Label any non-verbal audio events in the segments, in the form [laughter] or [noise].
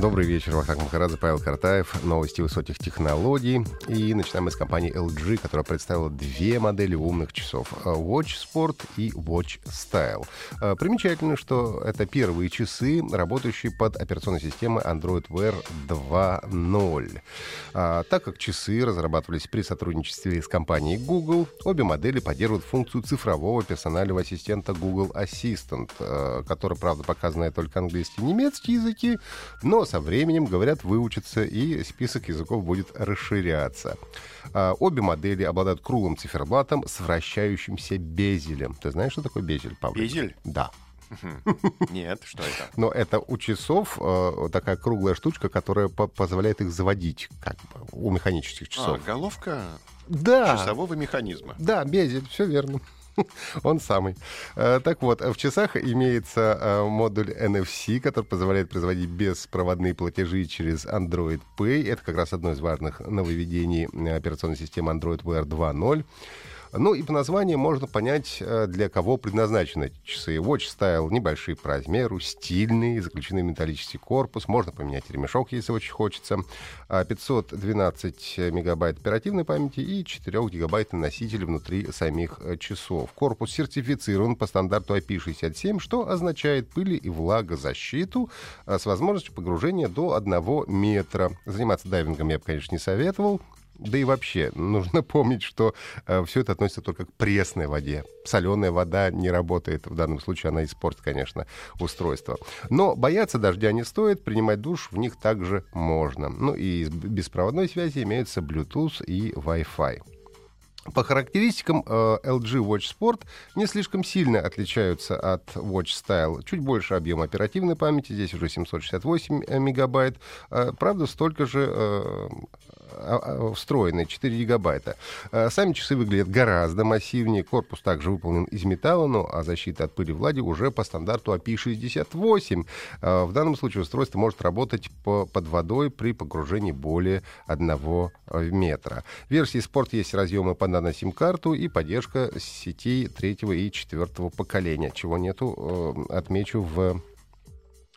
Добрый вечер, Вахтанг Махарадзе, Павел Картаев. Новости высоких технологий. И начинаем мы с компании LG, которая представила две модели умных часов. Watch Sport и Watch Style. А, примечательно, что это первые часы, работающие под операционной системой Android Wear 2.0. А, так как часы разрабатывались при сотрудничестве с компанией Google, обе модели поддерживают функцию цифрового персонального ассистента Google Assistant, а, который, правда, показывает только английский и немецкий языки, но со временем, говорят, выучится, и список языков будет расширяться. А, обе модели обладают круглым циферблатом с вращающимся безелем. Ты знаешь, что такое безель, Павел? Безель? Да. Нет, что это? Но это у часов э, такая круглая штучка, которая по позволяет их заводить, как бы, у механических часов. А, головка да. часового механизма. Да, безель, все верно. [laughs] Он самый. Э, так вот, в часах имеется э, модуль NFC, который позволяет производить беспроводные платежи через Android Pay. Это как раз одно из важных нововведений э, операционной системы Android Wear 2.0. Ну и по названию можно понять, э, для кого предназначены эти часы. Watch Style небольшие по размеру, стильные, заключены в металлический корпус. Можно поменять ремешок, если очень хочется. 512 а, мегабайт оперативной памяти и 4 гигабайтный носитель внутри самих э, часов. Корпус сертифицирован по стандарту IP67, что означает пыли и влагозащиту а, с возможностью погружения до 1 метра. Заниматься дайвингом я бы, конечно, не советовал. Да и вообще, [laughs] нужно помнить, что э, все это относится только к пресной воде. Соленая вода не работает. В данном случае она испортит, конечно, устройство. Но бояться дождя не стоит, принимать душ в них также можно. Ну и из беспроводной связи имеются Bluetooth и Wi-Fi. По характеристикам э, LG Watch Sport не слишком сильно отличаются от Watch Style. Чуть больше объема оперативной памяти, здесь уже 768 э, мегабайт. Э, правда, столько же встроенные, 4 гигабайта. Э, сами часы выглядят гораздо массивнее. Корпус также выполнен из металла, ну а защита от пыли влаги уже по стандарту API-68. Э, в данном случае устройство может работать по, под водой при погружении более 1 метра. В версии Sport есть разъемы под нано-сим-карту и поддержка сетей третьего и четвертого поколения, чего нету, отмечу, в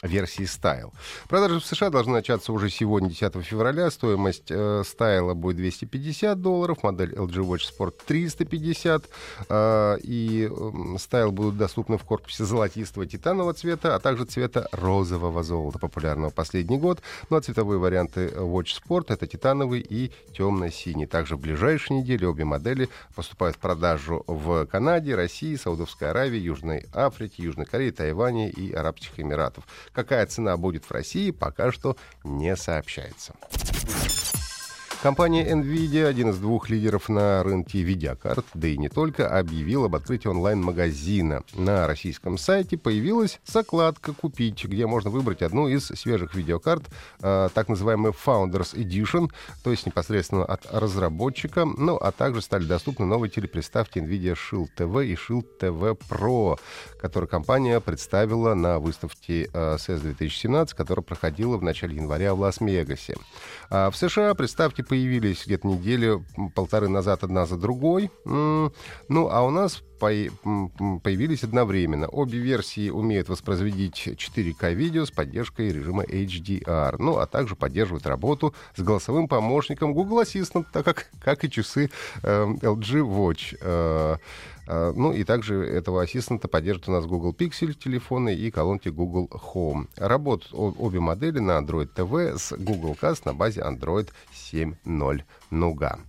версии Style. Продажи в США должны начаться уже сегодня, 10 февраля. Стоимость э, Style будет 250 долларов, модель LG Watch Sport 350. Э, и э, Style будут доступны в корпусе золотистого титанового цвета, а также цвета розового золота, популярного последний год. Ну а цветовые варианты Watch Sport это титановый и темно-синий. Также в ближайшие недели обе модели поступают в продажу в Канаде, России, Саудовской Аравии, Южной Африке, Южной Корее, Тайване и Арабских Эмиратов. Какая цена будет в России, пока что не сообщается. Компания NVIDIA, один из двух лидеров на рынке видеокарт, да и не только, объявила об открытии онлайн-магазина. На российском сайте появилась закладка «Купить», где можно выбрать одну из свежих видеокарт, э, так называемый Founders Edition, то есть непосредственно от разработчика, ну а также стали доступны новые телеприставки NVIDIA Shield TV и Shield TV Pro, которые компания представила на выставке CES 2017, которая проходила в начале января в Лас-Вегасе. А в США приставки появились где-то недели полторы назад одна за другой. Ну, а у нас появились одновременно. Обе версии умеют воспроизводить 4К видео с поддержкой режима HDR, ну а также поддерживают работу с голосовым помощником Google Assistant, так как, как и часы э, LG Watch. Э, ну и также этого ассистента поддерживают у нас Google Pixel телефоны и колонки Google Home. Работают обе модели на Android TV с Google Cast на базе Android 7.0 Nougat.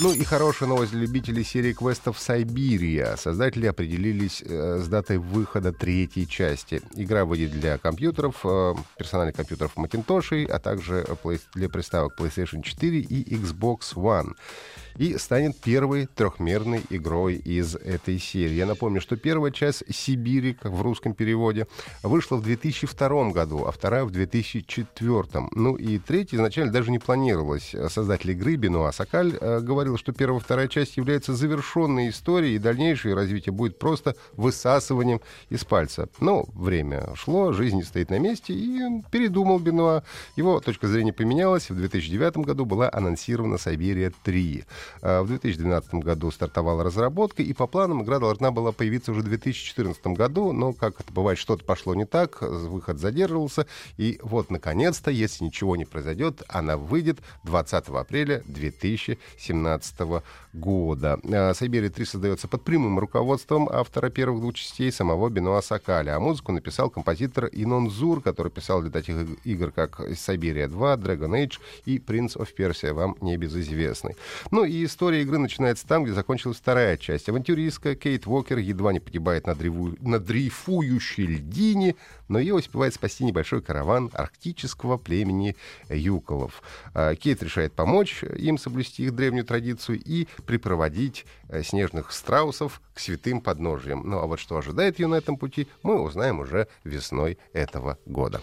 Ну и хорошая новость для любителей серии квестов «Сайбирия». Создатели определились э, с датой выхода третьей части. Игра выйдет для компьютеров, э, персональных компьютеров Macintosh, а также для приставок PlayStation 4 и Xbox One. И станет первой трехмерной игрой из этой серии. Я напомню, что первая часть «Сибири», как в русском переводе, вышла в 2002 году, а вторая в 2004. Ну и третья изначально даже не планировалась. Создатель игры Бенуа Сакаль э, говорил, что первая вторая часть является завершенной историей, и дальнейшее развитие будет просто высасыванием из пальца. Но время шло, жизнь не стоит на месте, и передумал Бенуа. Его точка зрения поменялась. В 2009 году была анонсирована «Сайберия 3». А в 2012 году стартовала разработка, и по планам игра должна была появиться уже в 2014 году, но, как это бывает, что-то пошло не так, выход задерживался, и вот, наконец-то, если ничего не произойдет, она выйдет 20 апреля 2017 года. А «Сайберия 3» создается под прямым руководством автора первых двух частей, самого Бенуа Сакаля, а музыку написал композитор Инон Зур, который писал для таких игр, как «Сайберия 2», «Dragon Age» и «Prince of Persia», вам не безызвестный. Ну и история игры начинается там, где закончилась вторая часть. Авантюристка Кейт Уокер едва не погибает на, дрейфу... на дрейфующей льдине, но ее успевает спасти небольшой караван арктического племени Юколов. А Кейт решает помочь им соблюсти их древнюю традицию и припроводить э, снежных страусов к святым подножиям. Ну а вот что ожидает ее на этом пути, мы узнаем уже весной этого года.